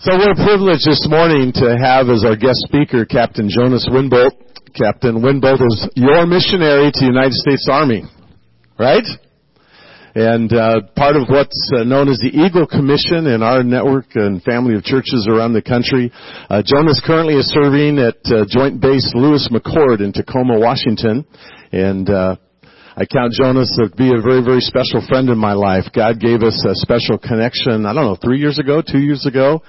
So what a privilege this morning to have as our guest speaker Captain Jonas Winbolt. Captain Winbolt is your missionary to the United States Army, right? And uh, part of what's uh, known as the Eagle Commission in our network and family of churches around the country. Uh, Jonas currently is serving at uh, Joint Base Lewis McChord in Tacoma, Washington, and uh, I count Jonas to be a very, very special friend in my life. God gave us a special connection, I don't know, three years ago, two years ago.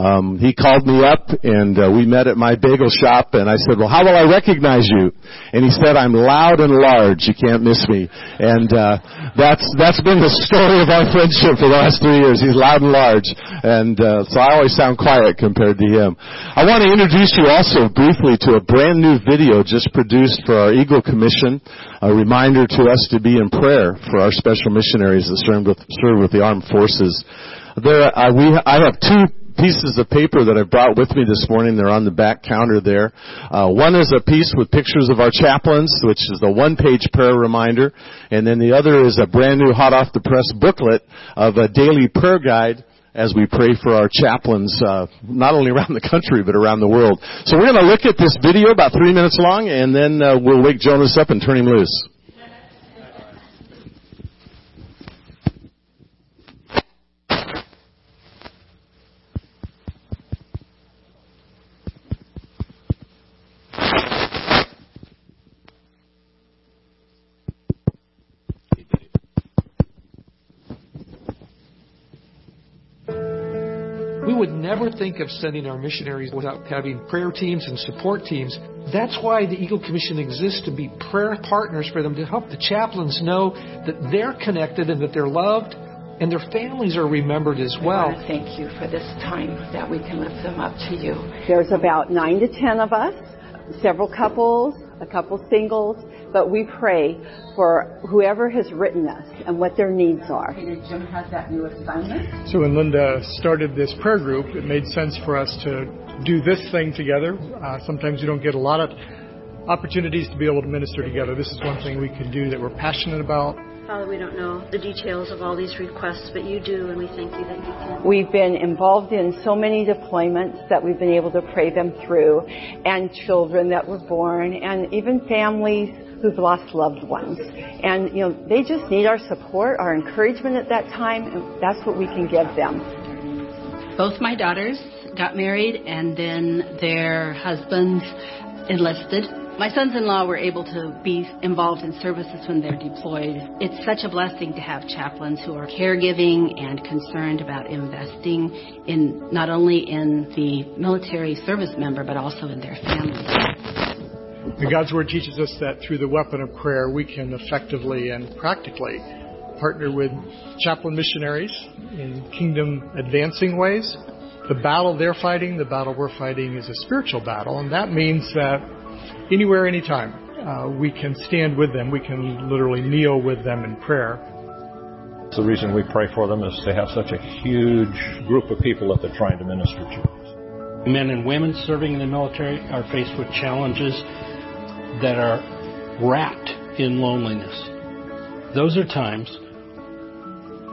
Um, he called me up and uh, we met at my bagel shop and I said, well, how will I recognize you? And he said, I'm loud and large. You can't miss me. And, uh, that's, that's been the story of our friendship for the last three years. He's loud and large. And, uh, so I always sound quiet compared to him. I want to introduce you also briefly to a brand new video just produced for our Eagle Commission. A reminder to us to be in prayer for our special missionaries that serve with, serve with the armed forces. There, uh, we, I have two pieces of paper that I brought with me this morning. They're on the back counter there. Uh, one is a piece with pictures of our chaplains, which is the one-page prayer reminder, and then the other is a brand new hot off the press booklet of a daily prayer guide as we pray for our chaplains, uh, not only around the country but around the world. So we're going to look at this video about three minutes long, and then uh, we'll wake Jonas up and turn him loose. We would never think of sending our missionaries without having prayer teams and support teams. That's why the Eagle Commission exists to be prayer partners for them to help the chaplains know that they're connected and that they're loved and their families are remembered as well. I thank you for this time that we can lift them up to you. There's about nine to ten of us, several couples, a couple singles, but we pray for whoever has written us and what their needs are. Jim has that new assignment. So when Linda started this prayer group, it made sense for us to do this thing together. Uh, sometimes you don't get a lot of opportunities to be able to minister together. This is one thing we can do that we're passionate about. Father, we don't know the details of all these requests, but you do, and we thank you that you can. We've been involved in so many deployments that we've been able to pray them through, and children that were born, and even families who've lost loved ones. And, you know, they just need our support, our encouragement at that time, and that's what we can give them. Both my daughters got married, and then their husbands enlisted. My sons-in-law were able to be involved in services when they're deployed. It's such a blessing to have chaplains who are caregiving and concerned about investing in not only in the military service member but also in their families. And God's Word teaches us that through the weapon of prayer, we can effectively and practically partner with chaplain missionaries in kingdom advancing ways. The battle they're fighting, the battle we're fighting, is a spiritual battle, and that means that anywhere, anytime, uh, we can stand with them. We can literally kneel with them in prayer. The reason we pray for them is they have such a huge group of people that they're trying to minister to. Men and women serving in the military are faced with challenges that are wrapped in loneliness. Those are times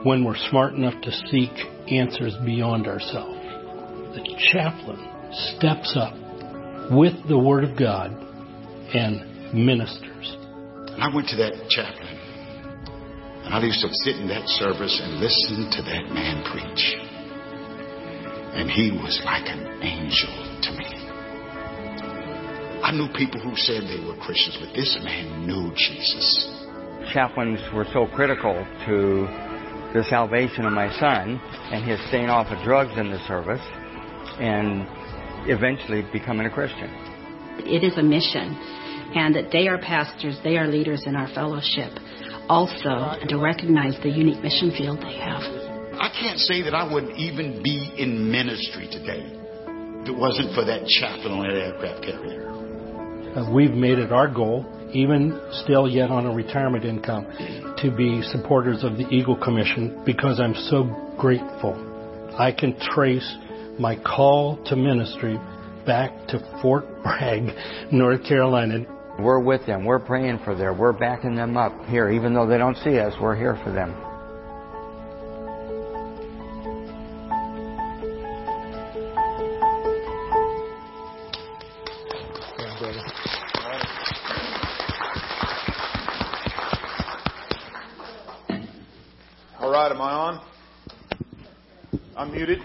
when we're smart enough to seek answers beyond ourselves. The chaplain steps up with the Word of God and ministers. And I went to that chaplain, and I used to sit in that service and listen to that man preach. And he was like an angel to me. I knew people who said they were Christians, but this man knew Jesus. Chaplains were so critical to the salvation of my son and his staying off of drugs in the service and eventually becoming a Christian. It is a mission, and that they are pastors, they are leaders in our fellowship. Also, to recognize the unique mission field they have. I can't say that I would even be in ministry today if it wasn't for that chaplain on that aircraft carrier. Uh, we've made it our goal, even still yet on a retirement income, to be supporters of the Eagle Commission because I'm so grateful. I can trace my call to ministry back to Fort Bragg, North Carolina. We're with them. We're praying for them. We're backing them up here. Even though they don't see us, we're here for them. Muted.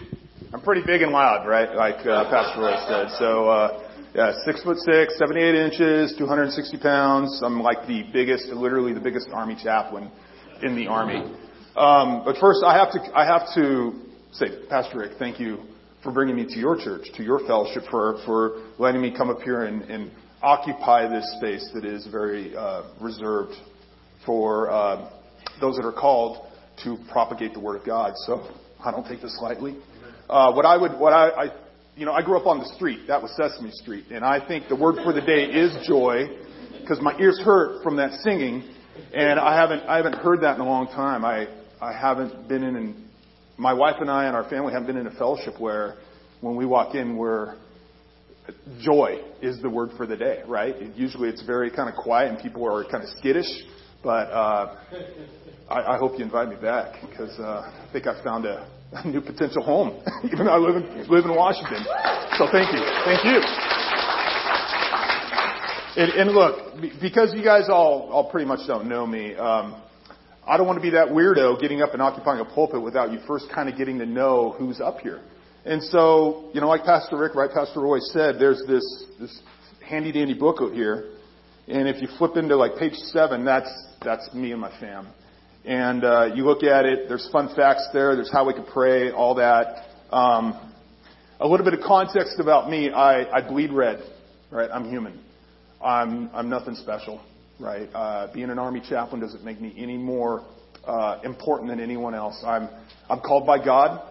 I'm pretty big and loud, right? Like uh, Pastor Roy said. So, uh, yeah, six foot six, 78 inches, 260 pounds. I'm like the biggest, literally the biggest Army chaplain in the Army. Um, but first, I have to, I have to say, Pastor Rick, thank you for bringing me to your church, to your fellowship, for for letting me come up here and, and occupy this space that is very uh, reserved for uh, those that are called to propagate the Word of God. So I don't take this lightly. Uh, what I would, what I, I, you know, I grew up on the street. That was Sesame Street, and I think the word for the day is joy, because my ears hurt from that singing, and I haven't, I haven't heard that in a long time. I, I haven't been in, an, my wife and I and our family haven't been in a fellowship where, when we walk in, we're joy is the word for the day, right? Usually it's very kind of quiet and people are kind of skittish, but uh, I, I hope you invite me back because uh, I think I found a, a new potential home, even though I live in, live in Washington. So thank you. Thank you. And, and look, because you guys all, all pretty much don't know me, um, I don't want to be that weirdo getting up and occupying a pulpit without you first kind of getting to know who's up here. And so, you know, like Pastor Rick, right, Pastor Roy said, there's this, this handy dandy booklet here. And if you flip into like page seven, that's, that's me and my fam. And, uh, you look at it, there's fun facts there, there's how we can pray, all that. Um, a little bit of context about me, I, I bleed red, right? I'm human. I'm, I'm nothing special, right? Uh, being an army chaplain doesn't make me any more, uh, important than anyone else. I'm, I'm called by God.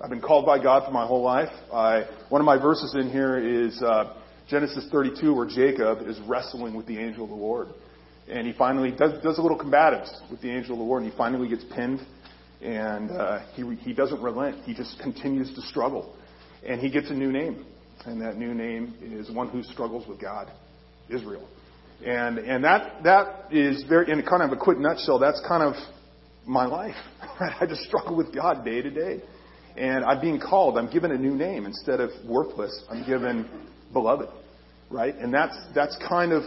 I've been called by God for my whole life. I, one of my verses in here is uh, Genesis 32, where Jacob is wrestling with the angel of the Lord. And he finally does, does a little combatives with the angel of the Lord, and he finally gets pinned. And uh, he, he doesn't relent. He just continues to struggle. And he gets a new name. And that new name is one who struggles with God, Israel. And, and that, that is very, in kind of a quick nutshell, that's kind of my life. I just struggle with God day to day. And I'm being called, I'm given a new name. Instead of worthless, I'm given beloved. Right? And that's, that's kind of,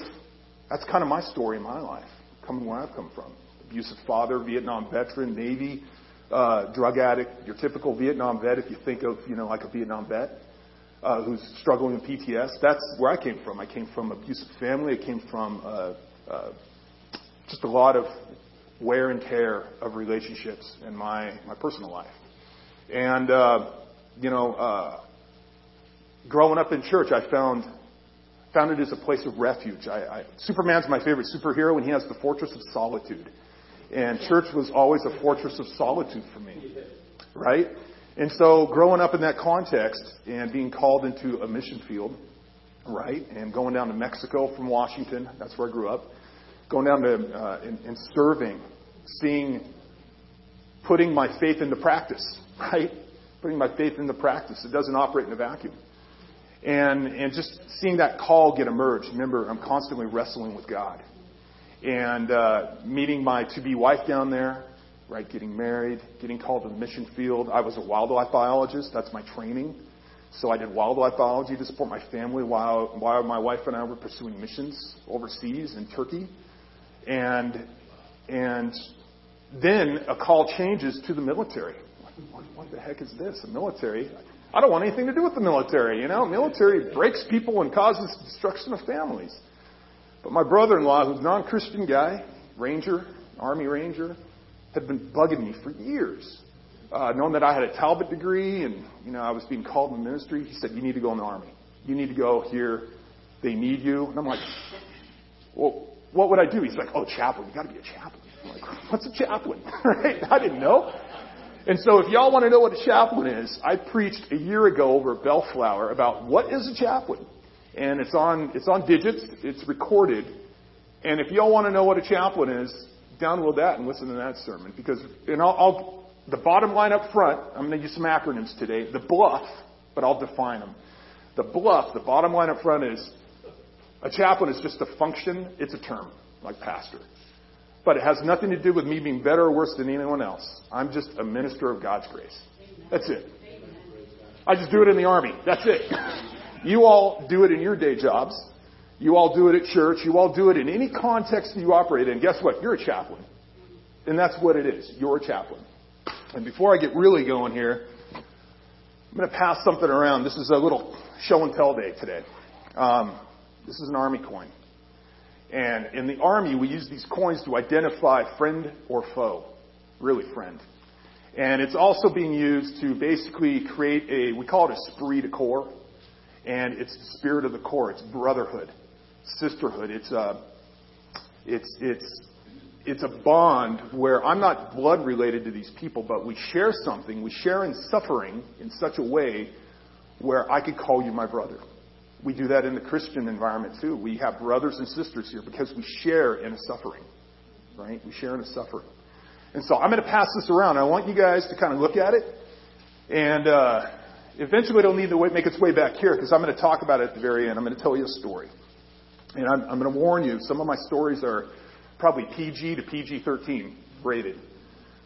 that's kind of my story in my life, coming where I've come from. Abusive father, Vietnam veteran, Navy, uh, drug addict, your typical Vietnam vet, if you think of, you know, like a Vietnam vet, uh, who's struggling with PTS. That's where I came from. I came from abusive family. I came from, uh, uh, just a lot of wear and tear of relationships in my, my personal life. And, uh, you know, uh, growing up in church, I found, found it as a place of refuge. I, I, Superman's my favorite superhero, and he has the fortress of solitude. And church was always a fortress of solitude for me, right? And so growing up in that context and being called into a mission field, right, and going down to Mexico from Washington, that's where I grew up, going down to uh, and, and serving, seeing, putting my faith into practice, right? Putting my faith into practice. It doesn't operate in a vacuum. And, and just seeing that call get emerged. Remember, I'm constantly wrestling with God. And uh, meeting my to be wife down there, right? Getting married, getting called to the mission field. I was a wildlife biologist. That's my training. So I did wildlife biology to support my family while, while my wife and I were pursuing missions overseas in Turkey. And, and then a call changes to the military what, what the heck is this? The military? I don't want anything to do with the military. You know, military breaks people and causes destruction of families. But my brother-in-law, who's a non-Christian guy, Ranger, Army Ranger, had been bugging me for years. Uh, knowing that I had a Talbot degree and, you know, I was being called in ministry, he said, you need to go in the Army. You need to go here. They need you. And I'm like, well, what would I do? He's like, oh, chaplain. You got to be a chaplain. I'm like, what's a chaplain? right? I didn't know. And so if y'all want to know what a chaplain is, I preached a year ago over at Bellflower about what is a chaplain. And it's on, it's on digits, it's recorded. And if y'all want to know what a chaplain is, download that and listen to that sermon. Because, and I'll, I'll the bottom line up front, I'm going to use some acronyms today. The BLUF, but I'll define them. The BLUF, the bottom line up front is a chaplain is just a function, it's a term, like pastor. But it has nothing to do with me being better or worse than anyone else. I'm just a minister of God's grace. That's it. I just do it in the army. That's it. You all do it in your day jobs. You all do it at church. You all do it in any context that you operate in. Guess what? You're a chaplain. And that's what it is. You're a chaplain. And before I get really going here, I'm going to pass something around. This is a little show and tell day today. Um, this is an army coin. And in the army, we use these coins to identify friend or foe. Really, friend. And it's also being used to basically create a, we call it a esprit de corps. And it's the spirit of the corps. It's brotherhood, sisterhood. It's a, it's, it's, it's a bond where I'm not blood related to these people, but we share something. We share in suffering in such a way where I could call you my brother. We do that in the Christian environment too. We have brothers and sisters here because we share in a suffering, right? We share in a suffering. And so I'm going to pass this around. I want you guys to kind of look at it, and uh, eventually it'll need to make its way back here because I'm going to talk about it at the very end. I'm going to tell you a story, and I'm, I'm going to warn you. Some of my stories are probably PG to PG-13 rated.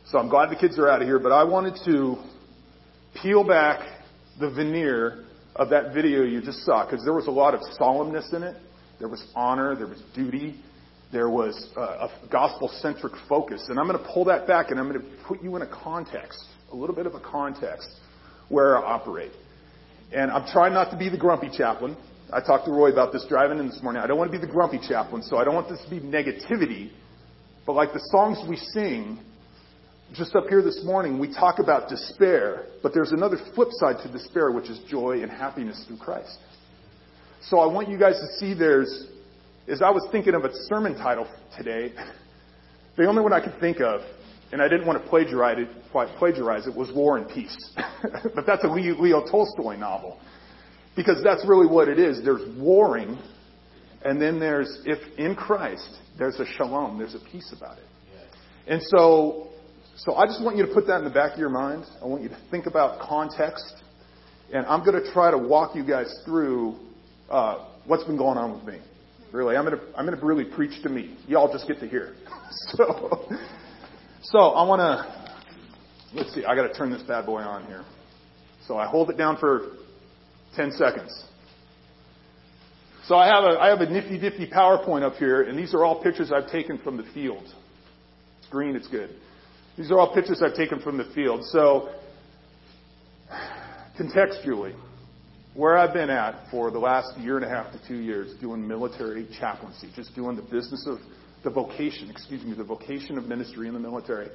So I'm glad the kids are out of here, but I wanted to peel back the veneer of that video you just saw because there was a lot of solemnness in it. There was honor. There was duty. There was uh, a, a gospel centric focus. And I'm going to pull that back and I'm going to put you in a context, a little bit of a context where I operate. And I'm trying not to be the grumpy chaplain. I talked to Roy about this driving in this morning. I don't want to be the grumpy chaplain, so I don't want this to be negativity. But like the songs we sing, just up here this morning, we talk about despair, but there's another flip side to despair, which is joy and happiness through Christ. So I want you guys to see there's, as I was thinking of a sermon title today, the only one I could think of, and I didn't want to plagiarize it, plagiarize it was War and Peace. but that's a Leo Tolstoy novel. Because that's really what it is. There's warring, and then there's, if in Christ, there's a shalom, there's a peace about it. And so so I just want you to put that in the back of your mind. I want you to think about context. And I'm going to try to walk you guys through uh, what's been going on with me. Really, I'm going to I'm going to really preach to me. Y'all just get to hear. so, so I want to let's see. I got to turn this bad boy on here. So I hold it down for 10 seconds. So I have a I have a nifty nifty PowerPoint up here, and these are all pictures I've taken from the field. It's green. It's good. These are all pictures I've taken from the field. So, contextually, where I've been at for the last year and a half to two years doing military chaplaincy, just doing the business of the vocation, excuse me, the vocation of ministry in the military,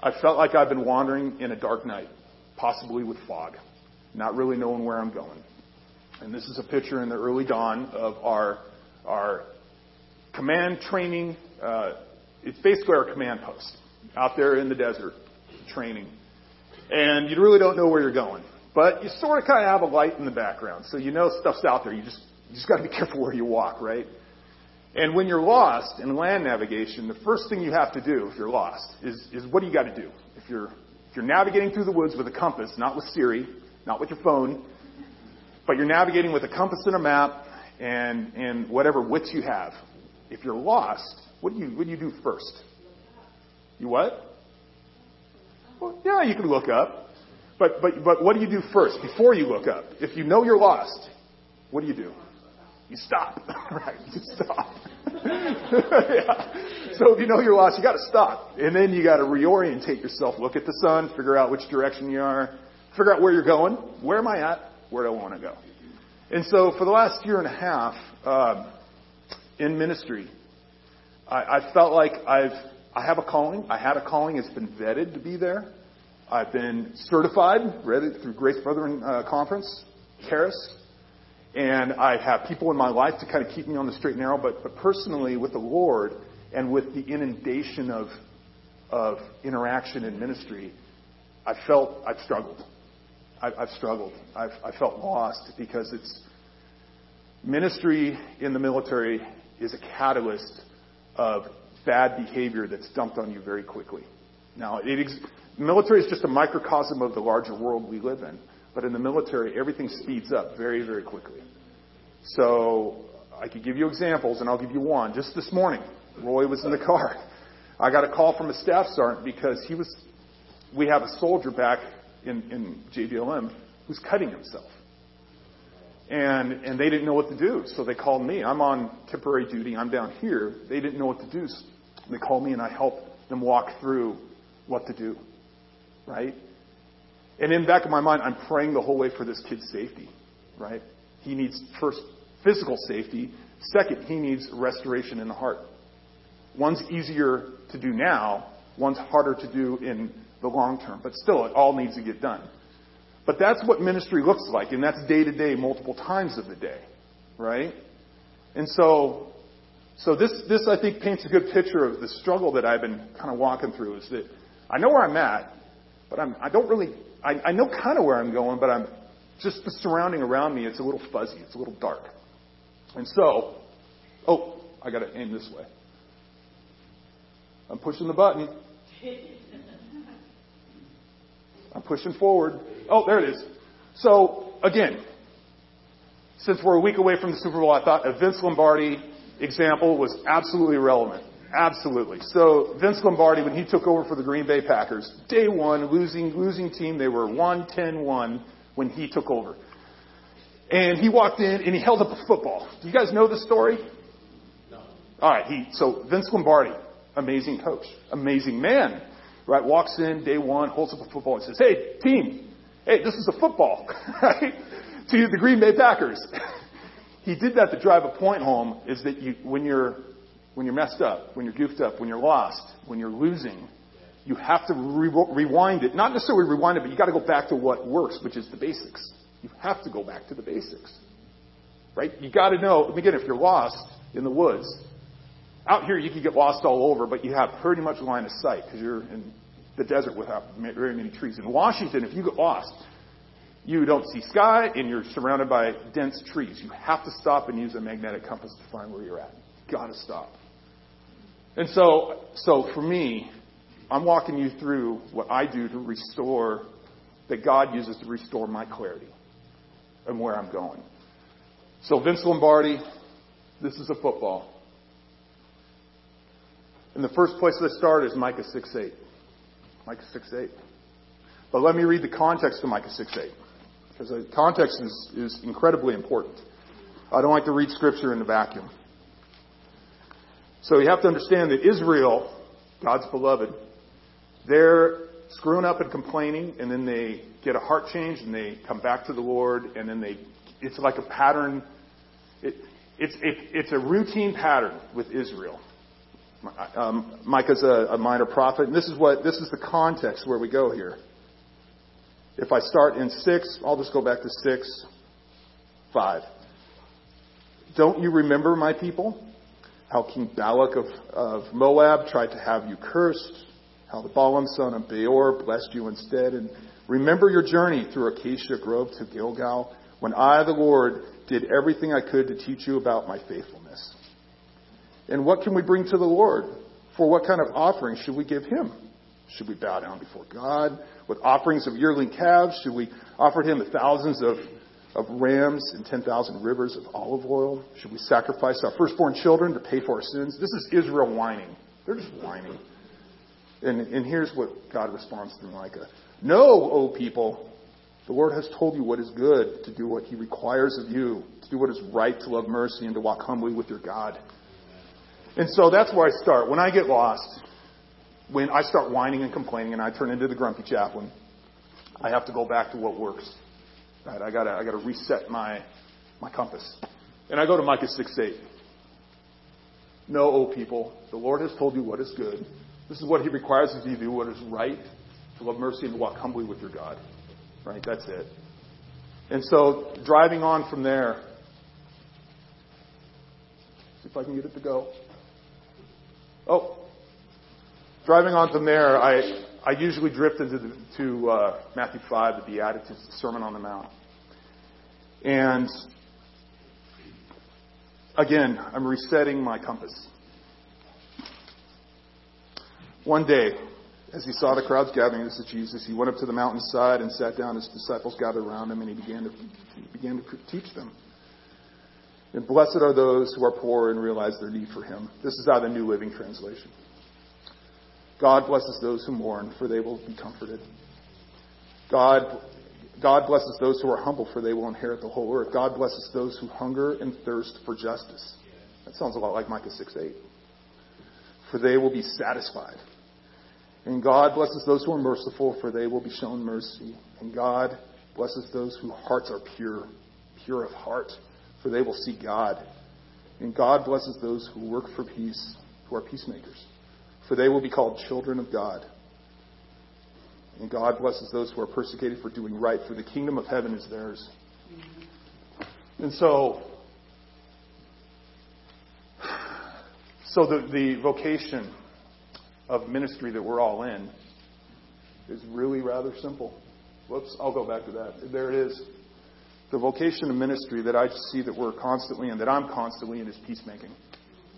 I felt like I've been wandering in a dark night, possibly with fog, not really knowing where I'm going. And this is a picture in the early dawn of our, our command training. Uh, it's basically our command post out there in the desert training. And you really don't know where you're going. But you sort of kind of have a light in the background. So you know stuff's out there. You just, you just got to be careful where you walk, right? And when you're lost in land navigation, the first thing you have to do if you're lost is, is what do you got to do? If you're, if you're navigating through the woods with a compass, not with Siri, not with your phone, but you're navigating with a compass and a map and, and whatever wits you have. If you're lost, what do you, what do you do first? You what? Well, yeah, you can look up. But, but, but what do you do first before you look up? If you know you're lost, what do you do? You stop. right, you stop. yeah. So if you know you're lost, you gotta stop. And then you gotta reorientate yourself. Look at the sun, figure out which direction you are, figure out where you're going. Where am I at? Where do I want to go? And so for the last year and a half, uh, in ministry, I, I felt like I've I have a calling. I had a calling. It's been vetted to be there. I've been certified, through Grace Brethren uh, Conference, Charis, and I have people in my life to kind of keep me on the straight and narrow. But, but personally, with the Lord and with the inundation of of interaction in ministry, I felt I've struggled. I've, I've struggled. I've I felt lost because it's ministry in the military is a catalyst of bad behavior that's dumped on you very quickly. Now, it ex- military is just a microcosm of the larger world we live in, but in the military, everything speeds up very, very quickly. So, I could give you examples, and I'll give you one. Just this morning, Roy was in the car. I got a call from a staff sergeant because he was. We have a soldier back in, in JBLM who's cutting himself. And, and they didn't know what to do, so they called me. I'm on temporary duty. I'm down here. They didn't know what to do, they call me and I help them walk through what to do. Right? And in the back of my mind, I'm praying the whole way for this kid's safety, right? He needs first physical safety. Second, he needs restoration in the heart. One's easier to do now, one's harder to do in the long term, but still, it all needs to get done. But that's what ministry looks like, and that's day to day, multiple times of the day, right? And so, so this, this I think paints a good picture of the struggle that I've been kind of walking through. Is that I know where I'm at, but I'm, I don't really, I, I know kind of where I'm going, but I'm just the surrounding around me. It's a little fuzzy. It's a little dark. And so, oh, I got to aim this way. I'm pushing the button. I'm pushing forward. Oh, there it is. So, again, since we're a week away from the Super Bowl, I thought a Vince Lombardi example was absolutely relevant. Absolutely. So Vince Lombardi, when he took over for the Green Bay Packers, day one, losing, losing team, they were 1-10-1 when he took over. And he walked in and he held up a football. Do you guys know the story? No. All right. He, so Vince Lombardi, amazing coach, amazing man, right? Walks in day one, holds up a football and says, "Hey, team, hey, this is a football, right? To the Green Bay Packers." He did that to drive a point home. Is that you, when you're when you're messed up, when you're goofed up, when you're lost, when you're losing, you have to re- rewind it. Not necessarily rewind it, but you got to go back to what works, which is the basics. You have to go back to the basics, right? You got to know. Again, if you're lost in the woods, out here you can get lost all over, but you have pretty much line of sight because you're in the desert without very many trees. In Washington, if you get lost, you don't see sky and you're surrounded by dense trees. You have to stop and use a magnetic compass to find where you're at. You got to stop. And so, so for me, I'm walking you through what I do to restore, that God uses to restore my clarity and where I'm going. So Vince Lombardi, this is a football. And the first place I start is Micah 6.8. Micah 6.8. But let me read the context of Micah 6.8. Because the context is, is incredibly important. I don't like to read scripture in the vacuum. So you have to understand that Israel, God's beloved, they're screwing up and complaining, and then they get a heart change, and they come back to the Lord, and then they, it's like a pattern. It, it's, it, it's a routine pattern with Israel. Um, Micah's a, a minor prophet, and this is what this is the context where we go here. If I start in six, I'll just go back to six, five. Don't you remember, my people? how King Balak of, of Moab tried to have you cursed, how the Balaam son of Beor blessed you instead. And remember your journey through Acacia Grove to Gilgal, when I, the Lord, did everything I could to teach you about my faithfulness. And what can we bring to the Lord? For what kind of offering should we give him? Should we bow down before God with offerings of yearling calves? Should we offer him thousands of of rams and 10,000 rivers of olive oil? Should we sacrifice our firstborn children to pay for our sins? This is Israel whining. They're just whining. And, and here's what God responds through Micah. No, O people, the Lord has told you what is good, to do what he requires of you, to do what is right, to love mercy, and to walk humbly with your God. And so that's where I start. When I get lost, when I start whining and complaining and I turn into the grumpy chaplain, I have to go back to what works. Right? I gotta, I gotta reset my, my compass. And I go to Micah 6 8. No, O people, the Lord has told you what is good. This is what He requires of you to do, what is right, to love mercy and to walk humbly with your God. Right? That's it. And so, driving on from there, see if I can get it to go. Oh, driving on from there, I I usually drift into the, to uh, Matthew 5, the Beatitudes, the Sermon on the Mount. And again, I'm resetting my compass. One day, as he saw the crowds gathering, this is Jesus, he went up to the mountainside and sat down. His disciples gathered around him, and he began to, he began to teach them. And blessed are those who are poor and realize their need for him. This is out of the New Living Translation. God blesses those who mourn, for they will be comforted. God, God blesses those who are humble, for they will inherit the whole earth. God blesses those who hunger and thirst for justice. That sounds a lot like Micah 6 8. For they will be satisfied. And God blesses those who are merciful, for they will be shown mercy. And God blesses those whose hearts are pure, pure of heart, for they will see God. And God blesses those who work for peace, who are peacemakers, for they will be called children of God. And God blesses those who are persecuted for doing right, for the kingdom of heaven is theirs. And so, so the, the vocation of ministry that we're all in is really rather simple. Whoops, I'll go back to that. There it is. The vocation of ministry that I see that we're constantly in, that I'm constantly in, is peacemaking.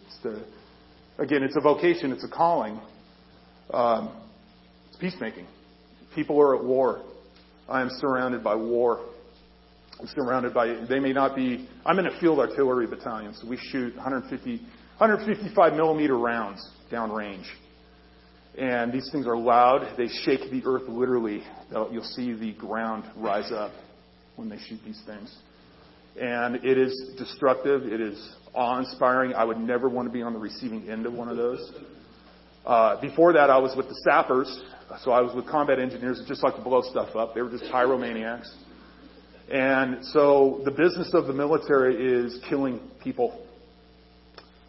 It's the, again, it's a vocation, it's a calling. Um, it's peacemaking. People are at war. I am surrounded by war. I'm surrounded by, they may not be, I'm in a field artillery battalion, so we shoot 150, 155 millimeter rounds downrange. And these things are loud. They shake the earth literally. You'll see the ground rise up when they shoot these things. And it is destructive. It is awe inspiring. I would never want to be on the receiving end of one of those. Uh, before that, I was with the sappers. So I was with combat engineers just like to blow stuff up. They were just pyromaniacs. And so the business of the military is killing people,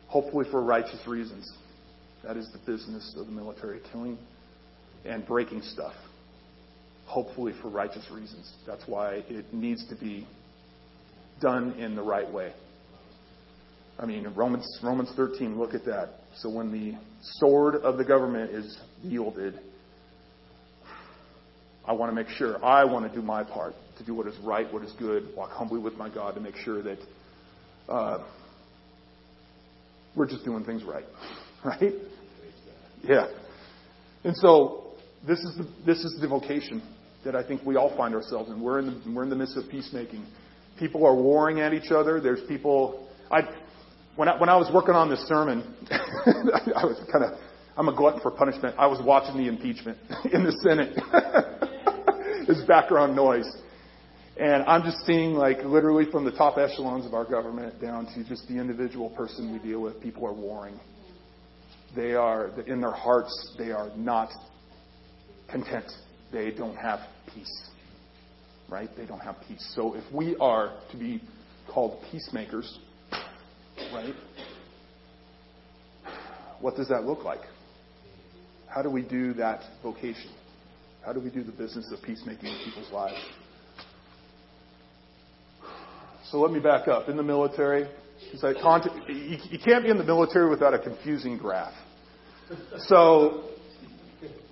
hopefully for righteous reasons. That is the business of the military, killing and breaking stuff, hopefully for righteous reasons. That's why it needs to be done in the right way. I mean, Romans, Romans 13, look at that. So when the sword of the government is wielded, I want to make sure I want to do my part to do what is right, what is good, walk humbly with my God to make sure that uh, we're just doing things right. Right? Yeah. And so this is the, this is the vocation that I think we all find ourselves in. We're in the, we're in the midst of peacemaking. People are warring at each other. There's people. I when I, when I was working on this sermon, I was kind of I'm a glutton for punishment. I was watching the impeachment in the Senate. it's background noise. And I'm just seeing, like, literally from the top echelons of our government down to just the individual person we deal with, people are warring. They are, in their hearts, they are not content. They don't have peace. Right? They don't have peace. So if we are to be called peacemakers, right? What does that look like? How do we do that vocation? How do we do the business of peacemaking in people's lives? So let me back up. In the military, you can't be in the military without a confusing graph. So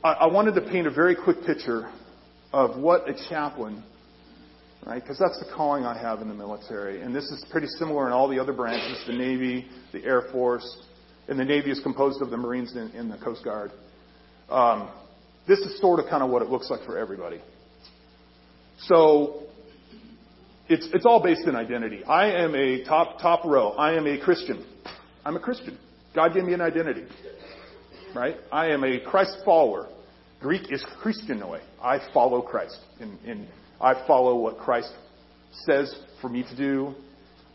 I wanted to paint a very quick picture of what a chaplain, right? Because that's the calling I have in the military. And this is pretty similar in all the other branches the Navy, the Air Force, and the Navy is composed of the Marines and, the Coast Guard. Um, this is sort of kind of what it looks like for everybody. So it's, it's all based in identity. I am a top, top row. I am a Christian. I'm a Christian. God gave me an identity. Right? I am a Christ follower. Greek is Christianoi. I follow Christ. in, and I follow what Christ says for me to do,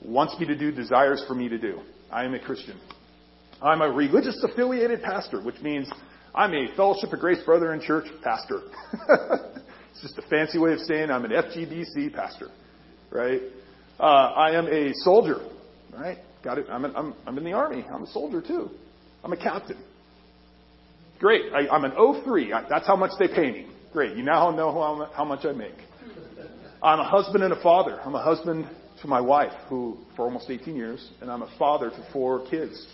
wants me to do, desires for me to do. I am a Christian. I'm a religious affiliated pastor, which means I'm a Fellowship of Grace Brethren Church pastor. it's just a fancy way of saying I'm an FGBC pastor right? Uh, I am a soldier, right? Got it. I'm, an, I'm, I'm in the army. I'm a soldier too. I'm a captain. Great. I, I'm an 03. I, that's how much they pay me. Great. You now know how, how much I make. I'm a husband and a father. I'm a husband to my wife, who for almost 18 years, and I'm a father to four kids.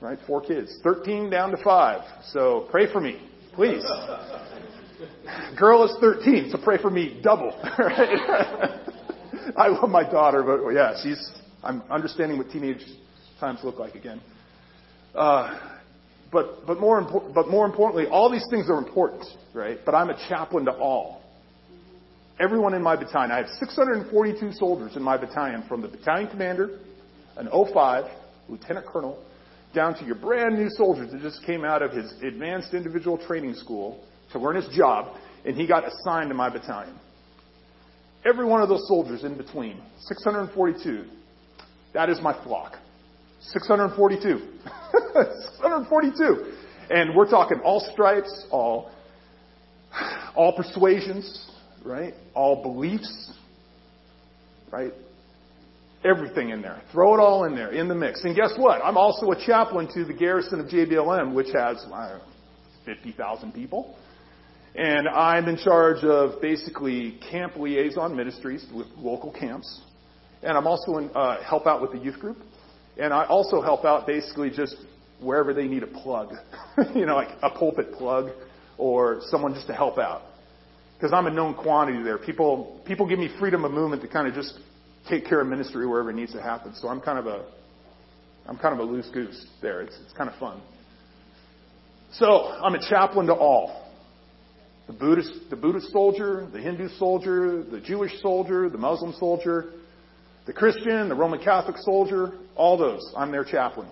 Right? Four kids. 13 down to five. So pray for me, please. Girl is 13, so pray for me double. Right? I love my daughter, but yeah, she's. I'm understanding what teenage times look like again. Uh, but but more impor- but more importantly, all these things are important, right? But I'm a chaplain to all. Everyone in my battalion. I have 642 soldiers in my battalion, from the battalion commander, an 05 lieutenant colonel, down to your brand new soldier that just came out of his advanced individual training school to learn his job, and he got assigned to my battalion. Every one of those soldiers in between, 642, that is my flock. 642. 642. And we're talking all stripes, all, all persuasions, right? All beliefs, right? Everything in there. Throw it all in there, in the mix. And guess what? I'm also a chaplain to the garrison of JBLM, which has uh, 50,000 people. And I'm in charge of basically camp liaison ministries with local camps. And I'm also in, uh, help out with the youth group. And I also help out basically just wherever they need a plug. you know, like a pulpit plug or someone just to help out. Because I'm a known quantity there. People, people give me freedom of movement to kind of just take care of ministry wherever it needs to happen. So I'm kind of a, I'm kind of a loose goose there. It's, it's kind of fun. So I'm a chaplain to all. The Buddhist, the Buddhist soldier, the Hindu soldier, the Jewish soldier, the Muslim soldier, the Christian, the Roman Catholic soldier, all those. I'm their chaplain.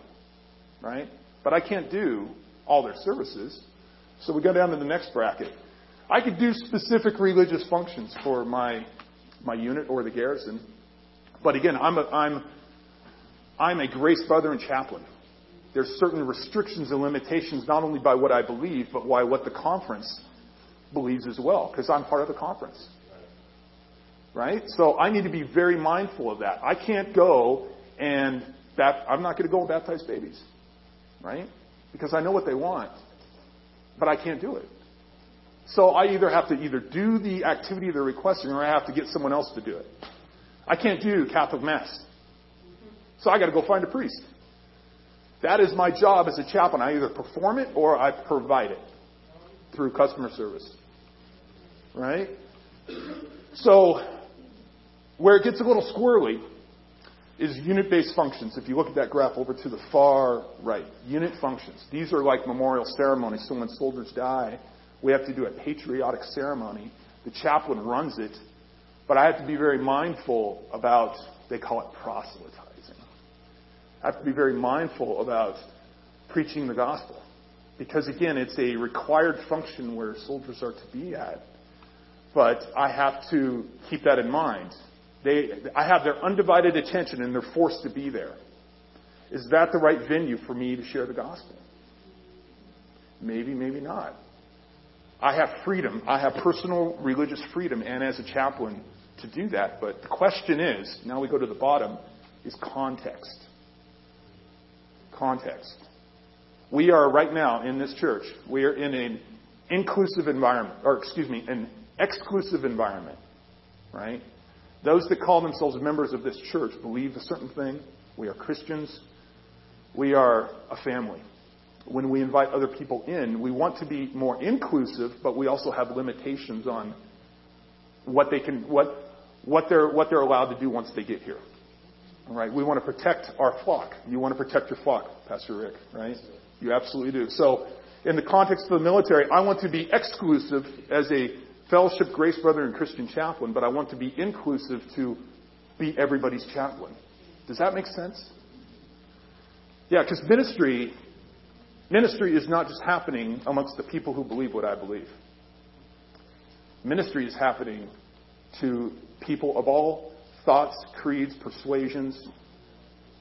Right? But I can't do all their services. So we go down to the next bracket. I could do specific religious functions for my, my unit or the garrison. But again, I'm a, I'm, I'm a Grace Brethren chaplain. There's certain restrictions and limitations not only by what I believe, but by what the conference believes as well, because I'm part of the conference. Right? So I need to be very mindful of that. I can't go and I'm not going to go and baptize babies. Right? Because I know what they want, but I can't do it. So I either have to either do the activity they're requesting or I have to get someone else to do it. I can't do Catholic Mass. So I got to go find a priest. That is my job as a chaplain. I either perform it or I provide it through customer service. Right? So, where it gets a little squirrely is unit based functions. If you look at that graph over to the far right, unit functions. These are like memorial ceremonies. So when soldiers die, we have to do a patriotic ceremony. The chaplain runs it, but I have to be very mindful about, they call it proselytizing. I have to be very mindful about preaching the gospel. Because again, it's a required function where soldiers are to be at. But I have to keep that in mind. They, I have their undivided attention and they're forced to be there. Is that the right venue for me to share the gospel? Maybe, maybe not. I have freedom. I have personal religious freedom and as a chaplain to do that. But the question is, now we go to the bottom, is context. Context. We are right now in this church, we are in an inclusive environment, or excuse me, an exclusive environment, right? Those that call themselves members of this church believe a certain thing. We are Christians. We are a family. When we invite other people in, we want to be more inclusive, but we also have limitations on what they can, what, what they're, what they're allowed to do once they get here. All right, we want to protect our flock. You want to protect your flock, Pastor Rick, right? You absolutely do. So, in the context of the military, I want to be exclusive as a fellowship, grace brother, and Christian chaplain, but I want to be inclusive to be everybody's chaplain. Does that make sense? Yeah, because ministry, ministry is not just happening amongst the people who believe what I believe. Ministry is happening to people of all thoughts, creeds, persuasions,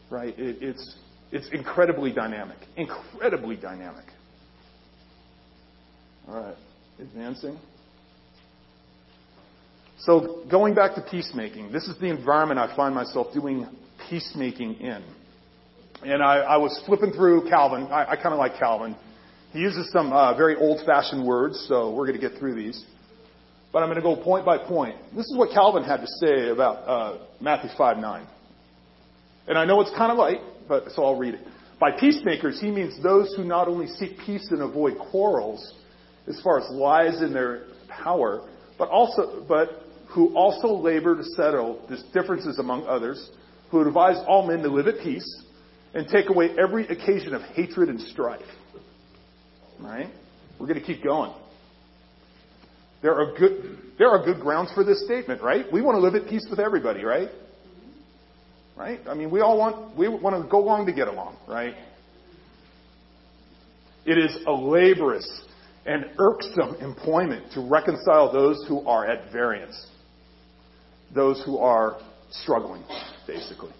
right? It, it's, it's incredibly dynamic. Incredibly dynamic. All right, advancing. So, going back to peacemaking, this is the environment I find myself doing peacemaking in. And I, I was flipping through Calvin. I, I kind of like Calvin. He uses some uh, very old fashioned words, so we're going to get through these. But I'm going to go point by point. This is what Calvin had to say about uh, Matthew 5 9. And I know it's kind of light, but so I'll read it. By peacemakers, he means those who not only seek peace and avoid quarrels, as far as lies in their power, but also, but who also labor to settle differences among others, who advise all men to live at peace and take away every occasion of hatred and strife. Right? We're going to keep going. There are good, there are good grounds for this statement, right? We want to live at peace with everybody, right? Right? I mean, we all want, we want to go along to get along, right? It is a laborious and irksome employment to reconcile those who are at variance those who are struggling, basically.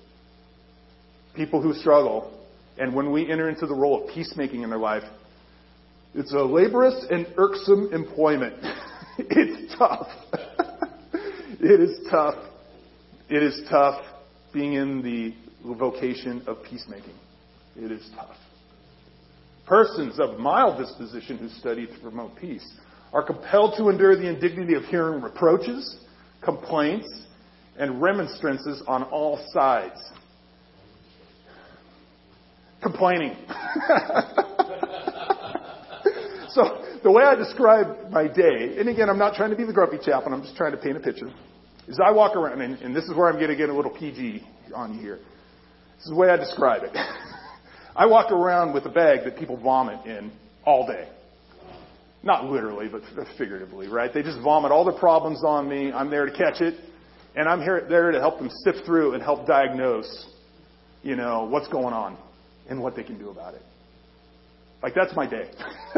People who struggle, and when we enter into the role of peacemaking in their life, it's a laborious and irksome employment. it's tough. it is tough. It is tough being in the vocation of peacemaking. It is tough. Persons of mild disposition who study to promote peace are compelled to endure the indignity of hearing reproaches, complaints, and remonstrances on all sides. Complaining. so, the way I describe my day, and again, I'm not trying to be the grumpy chaplain, I'm just trying to paint a picture, is I walk around, and, and this is where I'm going to get a little PG on you here. This is the way I describe it. I walk around with a bag that people vomit in all day. Not literally, but figuratively, right? They just vomit all their problems on me. I'm there to catch it, and I'm here, there to help them sift through and help diagnose, you know, what's going on and what they can do about it. Like, that's my day.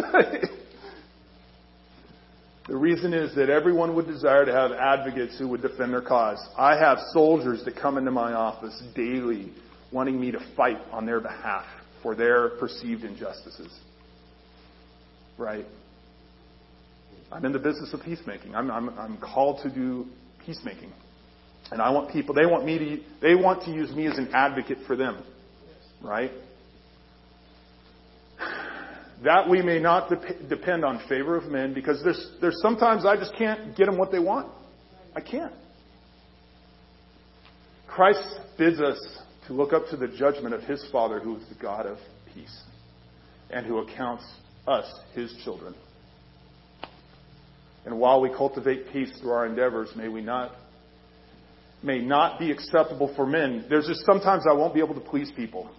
the reason is that everyone would desire to have advocates who would defend their cause. I have soldiers that come into my office daily wanting me to fight on their behalf for their perceived injustices. Right? I'm in the business of peacemaking. I'm, I'm, I'm called to do peacemaking. And I want people, they want me to, they want to use me as an advocate for them. Right? That we may not de- depend on favor of men because there's, there's sometimes I just can't get them what they want. I can't. Christ bids us to look up to the judgment of his Father who is the God of peace and who accounts us his children. And while we cultivate peace through our endeavors, may we not may not be acceptable for men. There's just sometimes I won't be able to please people.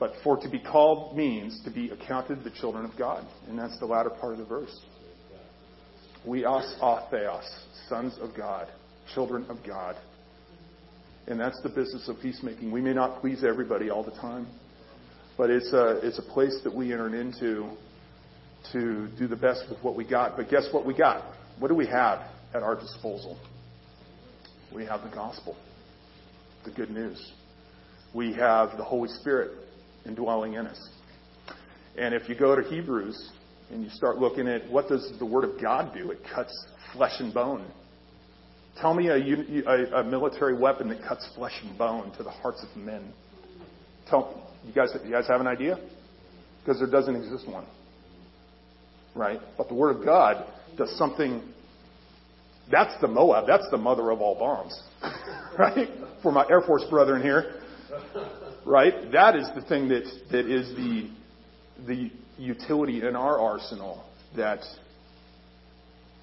But for to be called means to be accounted the children of God. And that's the latter part of the verse. We us theos, sons of God, children of God. And that's the business of peacemaking. We may not please everybody all the time, but it's a, it's a place that we enter into to do the best with what we got. But guess what we got? What do we have at our disposal? We have the gospel, the good news. We have the Holy Spirit indwelling in us. And if you go to Hebrews and you start looking at what does the Word of God do, it cuts flesh and bone. Tell me a, a, a military weapon that cuts flesh and bone to the hearts of men. Tell you guys, you guys have an idea? Because there doesn't exist one right? But the Word of God does something. That's the MOAB. That's the mother of all bombs, right? For my Air Force brethren here, right? That is the thing that that is the the utility in our arsenal that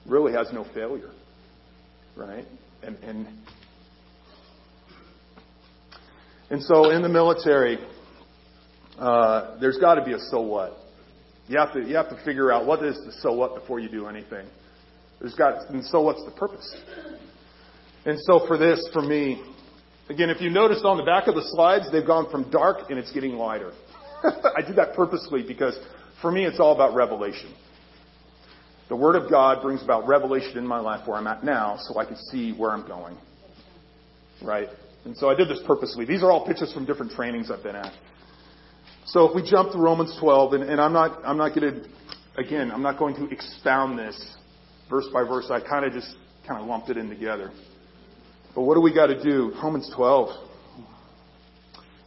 really has no failure, right? And and and so in the military, uh, there's got to be a so what you have to, you have to figure out what is the so what before you do anything. There's got, and so what's the purpose? And so for this, for me, again, if you notice on the back of the slides, they've gone from dark and it's getting lighter. I did that purposely because for me, it's all about revelation. The Word of God brings about revelation in my life where I'm at now so I can see where I'm going. Right? And so I did this purposely. These are all pictures from different trainings I've been at. So if we jump to Romans 12, and, and I'm not, I'm not going to, again, I'm not going to expound this verse by verse. I kind of just kind of lumped it in together. But what do we got to do? Romans 12.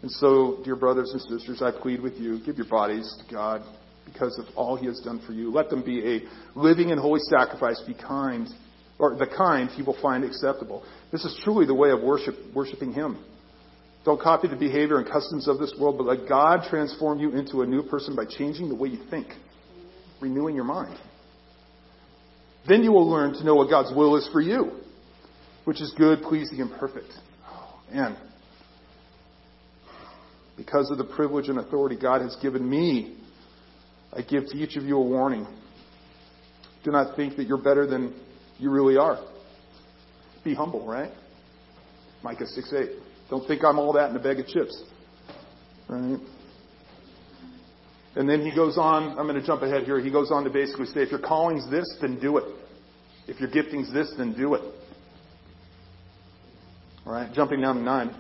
And so, dear brothers and sisters, I plead with you, give your bodies to God because of all He has done for you. Let them be a living and holy sacrifice. Be kind, or the kind He will find acceptable. This is truly the way of worship, worshiping Him. Don't copy the behavior and customs of this world, but let God transform you into a new person by changing the way you think, renewing your mind. Then you will learn to know what God's will is for you, which is good, pleasing, and perfect. Oh. Because of the privilege and authority God has given me, I give to each of you a warning. Do not think that you're better than you really are. Be humble, right? Micah 6 8. Don't think I'm all that in a bag of chips. Right? And then he goes on, I'm going to jump ahead here. He goes on to basically say, if your calling's this, then do it. If your gifting's this, then do it. All right, jumping down to nine.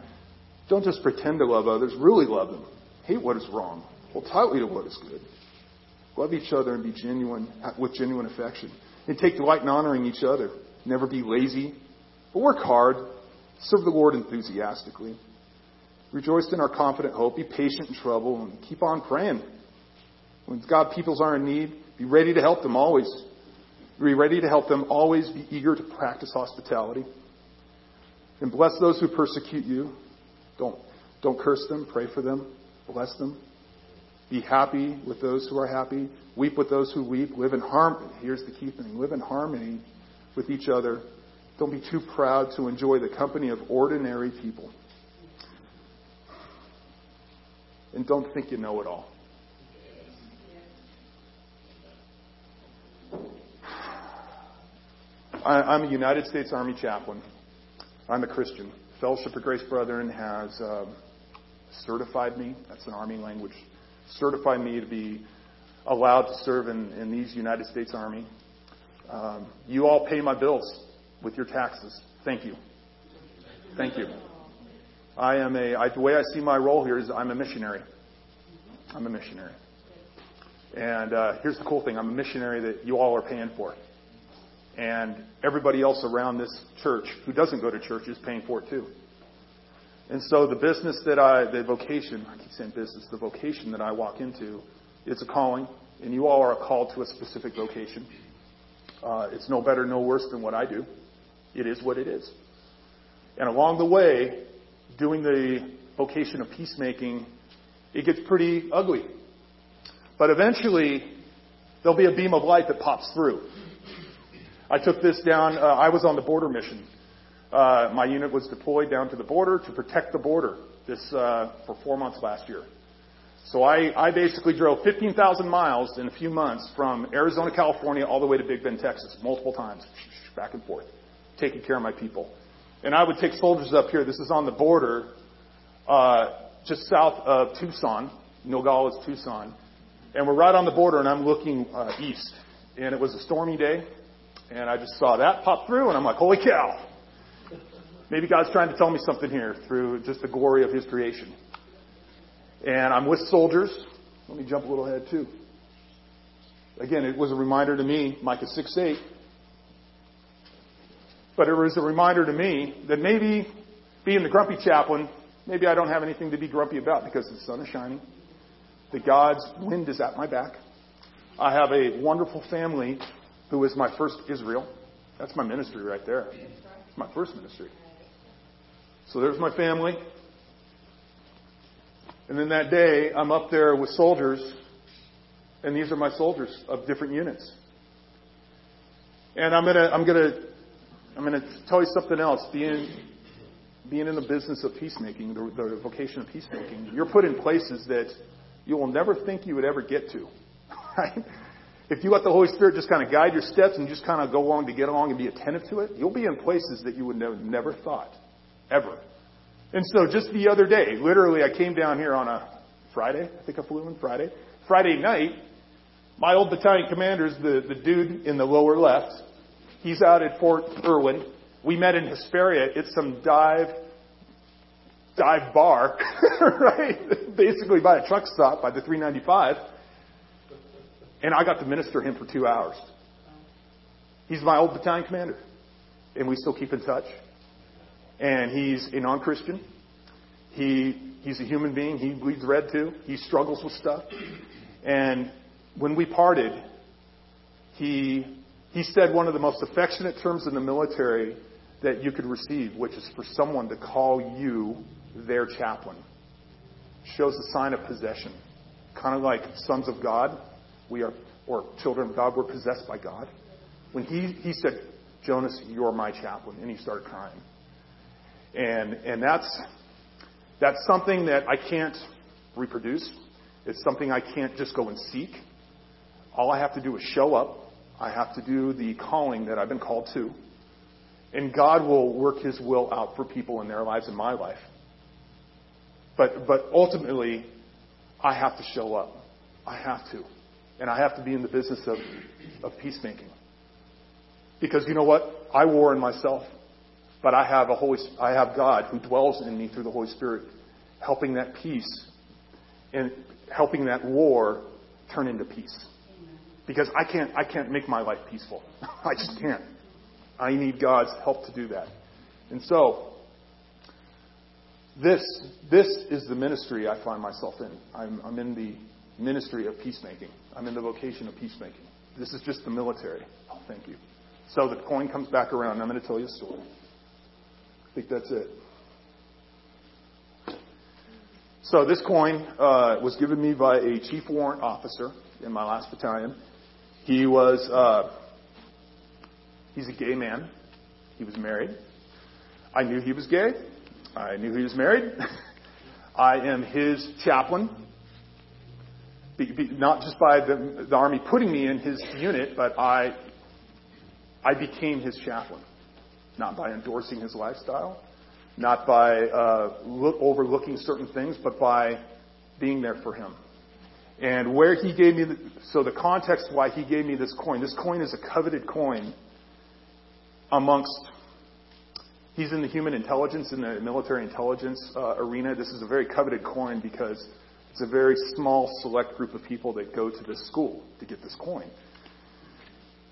Don't just pretend to love others, really love them. Hate what is wrong. Hold tightly to what is good. Love each other and be genuine uh, with genuine affection. And take delight in honoring each other. Never be lazy But work hard. Serve the Lord enthusiastically. Rejoice in our confident hope. Be patient in trouble and keep on praying. When God peoples are in need, be ready to help them always. Be ready to help them always. Be eager to practice hospitality. And bless those who persecute you. Don't, don't curse them. Pray for them. Bless them. Be happy with those who are happy. Weep with those who weep. Live in harmony. Here's the key thing. Live in harmony with each other. Don't be too proud to enjoy the company of ordinary people. And don't think you know it all. I, am a United States Army chaplain. I'm a Christian. Fellowship of Grace Brethren has uh, certified me. That's an Army language Certified me to be allowed to serve in, in these United States Army. Um, you all pay my bills with your taxes. Thank you. Thank you. I am a, I, the way I see my role here is I'm a missionary. I'm a missionary. And uh, here's the cool thing I'm a missionary that you all are paying for. And everybody else around this church who doesn't go to church is paying for it too. And so the business that I, the vocation, I keep saying business, the vocation that I walk into, it's a calling, and you all are called to a specific vocation. Uh, it's no better, no worse than what I do. It is what it is. And along the way, doing the vocation of peacemaking, it gets pretty ugly. But eventually, there'll be a beam of light that pops through. I took this down, uh, I was on the border mission uh, my unit was deployed down to the border to protect the border this uh, for four months last year. So I, I basically drove 15,000 miles in a few months from Arizona, California, all the way to Big Bend, Texas, multiple times, back and forth, taking care of my people. And I would take soldiers up here. This is on the border, uh, just south of Tucson. Nogales, Tucson. And we're right on the border, and I'm looking uh, east. And it was a stormy day, and I just saw that pop through, and I'm like, holy cow, Maybe God's trying to tell me something here through just the glory of His creation. And I'm with soldiers. Let me jump a little ahead too. Again, it was a reminder to me, Micah 6 8. But it was a reminder to me that maybe being the grumpy chaplain, maybe I don't have anything to be grumpy about because the sun is shining. That God's wind is at my back. I have a wonderful family who is my first Israel. That's my ministry right there. It's my first ministry. So there's my family. And then that day, I'm up there with soldiers, and these are my soldiers of different units. And I'm gonna, I'm gonna, I'm gonna tell you something else. Being, being in the business of peacemaking, the, the vocation of peacemaking, you're put in places that you will never think you would ever get to. Right? If you let the Holy Spirit just kind of guide your steps and just kind of go along to get along and be attentive to it, you'll be in places that you would have never thought ever. And so just the other day, literally, I came down here on a Friday. I think I flew in Friday. Friday night, my old battalion commander is the, the dude in the lower left. He's out at Fort Irwin. We met in Hesperia. It's some dive, dive bar, right? Basically by a truck stop by the 395. And I got to minister him for two hours. He's my old battalion commander. And we still keep in touch and he's a non-Christian. He he's a human being. He bleeds red too. He struggles with stuff. And when we parted, he he said one of the most affectionate terms in the military that you could receive, which is for someone to call you their chaplain. Shows a sign of possession. Kind of like sons of God, we are, or children of God, we're possessed by God. When he, he said, Jonas, you're my chaplain, and he started crying. And, and that's, that's something that I can't reproduce. It's something I can't just go and seek. All I have to do is show up. I have to do the calling that I've been called to. And God will work His will out for people in their lives and my life. But, but ultimately, I have to show up. I have to. And I have to be in the business of, of peacemaking. Because you know what? I war in myself. But I have a Holy, I have God who dwells in me through the Holy Spirit, helping that peace and helping that war turn into peace. Because I can't, I can't make my life peaceful. I just can't. I need God's help to do that. And so, this, this is the ministry I find myself in. I'm, I'm in the ministry of peacemaking. I'm in the vocation of peacemaking. This is just the military. Oh, thank you. So the coin comes back around. I'm going to tell you a story. I think that's it. So this coin uh, was given me by a chief warrant officer in my last battalion. He was uh, he's a gay man. He was married. I knew he was gay. I knew he was married. I am his chaplain. Not just by the, the army putting me in his unit, but I I became his chaplain, not by endorsing his lifestyle, not by uh, look, overlooking certain things, but by being there for him. And where he gave me, the, so the context why he gave me this coin, this coin is a coveted coin amongst, he's in the human intelligence, in the military intelligence uh, arena. This is a very coveted coin because it's a very small, select group of people that go to this school to get this coin.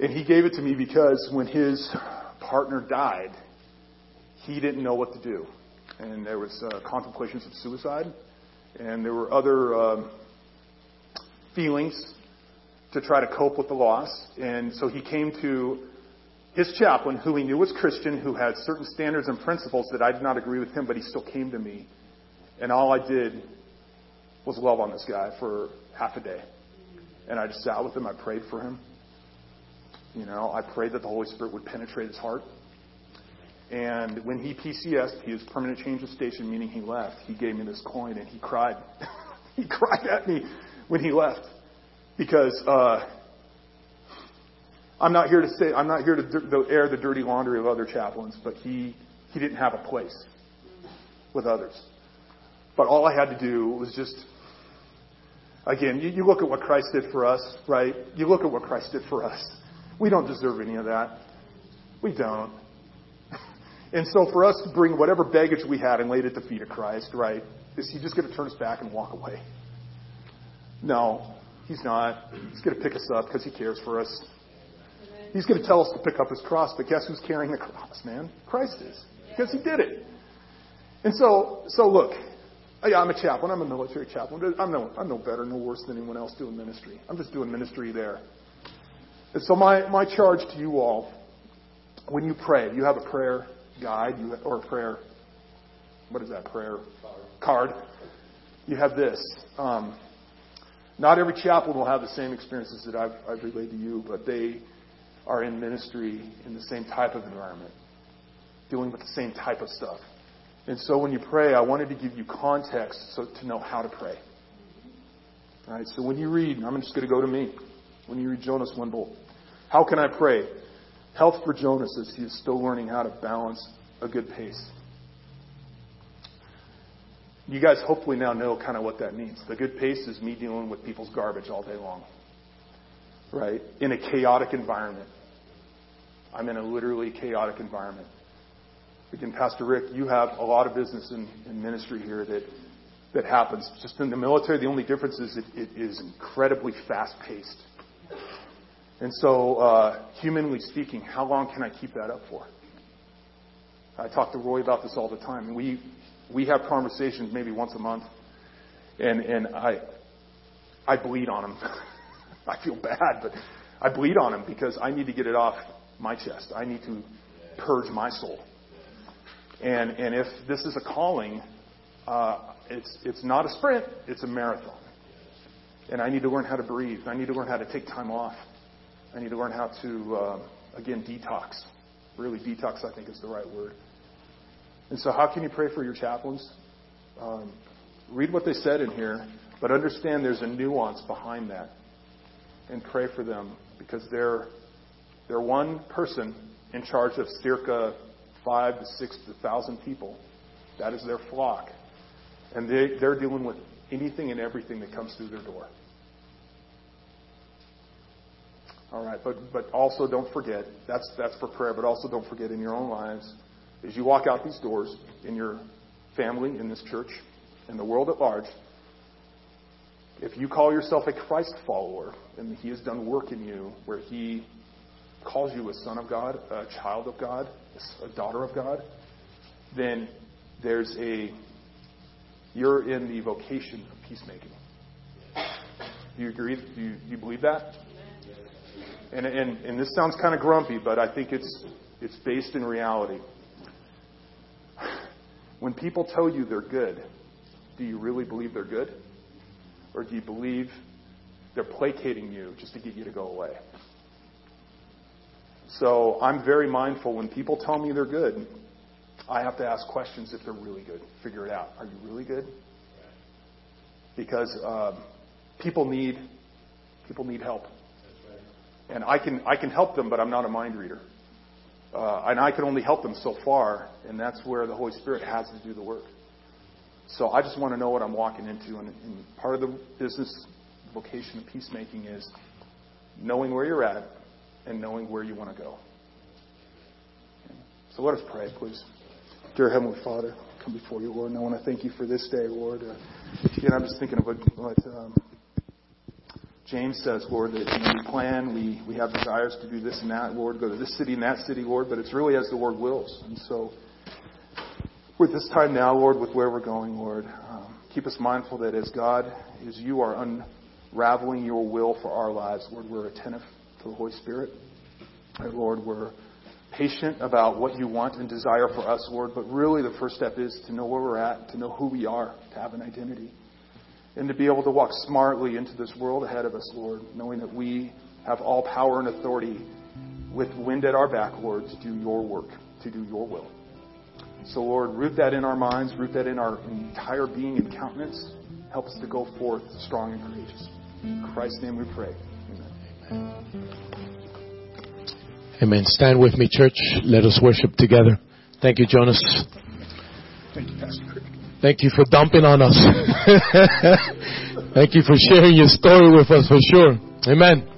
And he gave it to me because when his partner died, he didn't know what to do. And there was uh, contemplations of suicide, and there were other um, feelings to try to cope with the loss. And so he came to his chaplain, who he knew was Christian, who had certain standards and principles that I did not agree with him, but he still came to me. And all I did was love on this guy for half a day. And I just sat with him, I prayed for him. You know, I prayed that the Holy Spirit would penetrate his heart. And when he PCSed, he was permanent change of station, meaning he left, he gave me this coin and he cried. he cried at me when he left. Because uh, I'm not here to say, I'm not here to, air the dirty laundry of other chaplains, but he, he didn't have a place with others. But all I had to do was just, again, you, you look at what Christ did for us, right? You look at what Christ did for us. We don't deserve any of that. We don't. And so for us to bring whatever baggage we had and lay it at the feet of Christ, right, is he just going to turn us back and walk away? No, he's not. He's going to pick us up because he cares for us. He's going to tell us to pick up his cross, but guess who's carrying the cross, man? Christ is. Because he did it. And so, so look, yeah, I'm a chaplain. I'm a military chaplain. I'm no, I'm no better, no worse than anyone else doing ministry. I'm just doing ministry there. And so my, my charge to you all, when you pray, you have a prayer guide you, or a prayer, what is that, prayer card. You have this. Um, not every chaplain will have the same experiences that I've, I've relayed to you, but they are in ministry in the same type of environment, dealing with the same type of stuff. And so when you pray, I wanted to give you context so to know how to pray. All right, so when you read, I'm just going to go to me. When you read Jonas Winbolt, how can I pray? Health for Jonas as he is still learning how to balance a good pace. You guys hopefully now know kind of what that means. The good pace is me dealing with people's garbage all day long. Right? In a chaotic environment. I'm in a literally chaotic environment. Again, Pastor Rick, you have a lot of business in, in ministry here that that happens. Just in the military, the only difference is it, it is incredibly fast paced. And so, uh, humanly speaking, how long can I keep that up for? I talk to Roy about this all the time. We we have conversations maybe once a month, and and I I bleed on him. I feel bad, but I bleed on him because I need to get it off my chest. I need to purge my soul. And and if this is a calling, uh, it's it's not a sprint; it's a marathon. And I need to learn how to breathe. I need to learn how to take time off. I need to learn how to, uh, again, detox. Really, detox, I think, is the right word. And so, how can you pray for your chaplains? Um, read what they said in here, but understand there's a nuance behind that. And pray for them because they're, they're one person in charge of circa five to six thousand people. That is their flock. And they, they're dealing with anything and everything that comes through their door. All right, but but also don't forget that's that's for prayer, but also don't forget in your own lives, as you walk out these doors in your family, in this church, in the world at large. If you call yourself a Christ follower, and He has done work in you where He calls you a son of God, a child of God, a daughter of God, then there's a you're in the vocation of peacemaking. Do you agree? Do you, do you believe that? And, and, and this sounds kind of grumpy, but I think it's, it's based in reality. When people tell you they're good, do you really believe they're good? Or do you believe they're placating you just to get you to go away? So I'm very mindful when people tell me they're good, I have to ask questions if they're really good. Figure it out. Are you really good? Because um, people need people need help, and I can I can help them, but I'm not a mind reader, uh, and I can only help them so far, and that's where the Holy Spirit has to do the work. So I just want to know what I'm walking into, and, and part of the business vocation of peacemaking is knowing where you're at and knowing where you want to go. So let us pray, please. Dear Heavenly Father, come before you, Lord, and I want to thank you for this day, Lord. Uh, I'm just thinking of what, what um, James says, Lord, that we plan, we, we have desires to do this and that, Lord, go to this city and that city, Lord, but it's really as the Lord wills. And so, with this time now, Lord, with where we're going, Lord, um, keep us mindful that as God, as you are unraveling your will for our lives, Lord, we're attentive to the Holy Spirit. Lord, we're patient about what you want and desire for us, Lord, but really the first step is to know where we're at, to know who we are, to have an identity, and to be able to walk smartly into this world ahead of us, Lord, knowing that we have all power and authority with wind at our back, Lord, to do your work, to do your will. So, Lord, root that in our minds, root that in our entire being and countenance. Help us to go forth strong and courageous. In Christ's name we pray. Amen. Stand with me, church. Let us worship together. Thank you, Jonas. Thank you, Pastor. Thank you for dumping on us. Thank you for sharing your story with us for sure. Amen.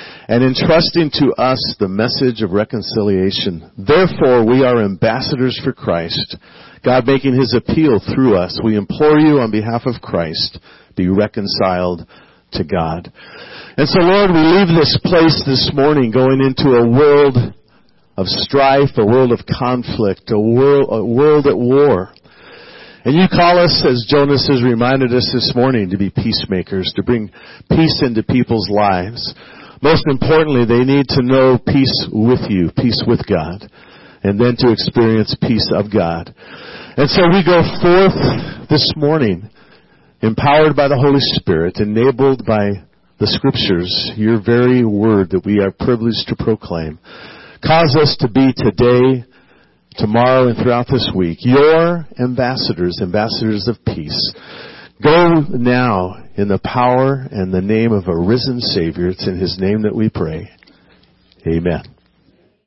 and entrusting to us the message of reconciliation. Therefore, we are ambassadors for Christ, God making his appeal through us. We implore you on behalf of Christ, be reconciled to God. And so Lord, we leave this place this morning going into a world of strife, a world of conflict, a world, a world at war. And you call us, as Jonas has reminded us this morning, to be peacemakers, to bring peace into people's lives. Most importantly, they need to know peace with you, peace with God, and then to experience peace of God. And so we go forth this morning, empowered by the Holy Spirit, enabled by the scriptures, your very word that we are privileged to proclaim. Cause us to be today, tomorrow, and throughout this week your ambassadors, ambassadors of peace. Go now in the power and the name of a risen Savior. It's in His name that we pray. Amen.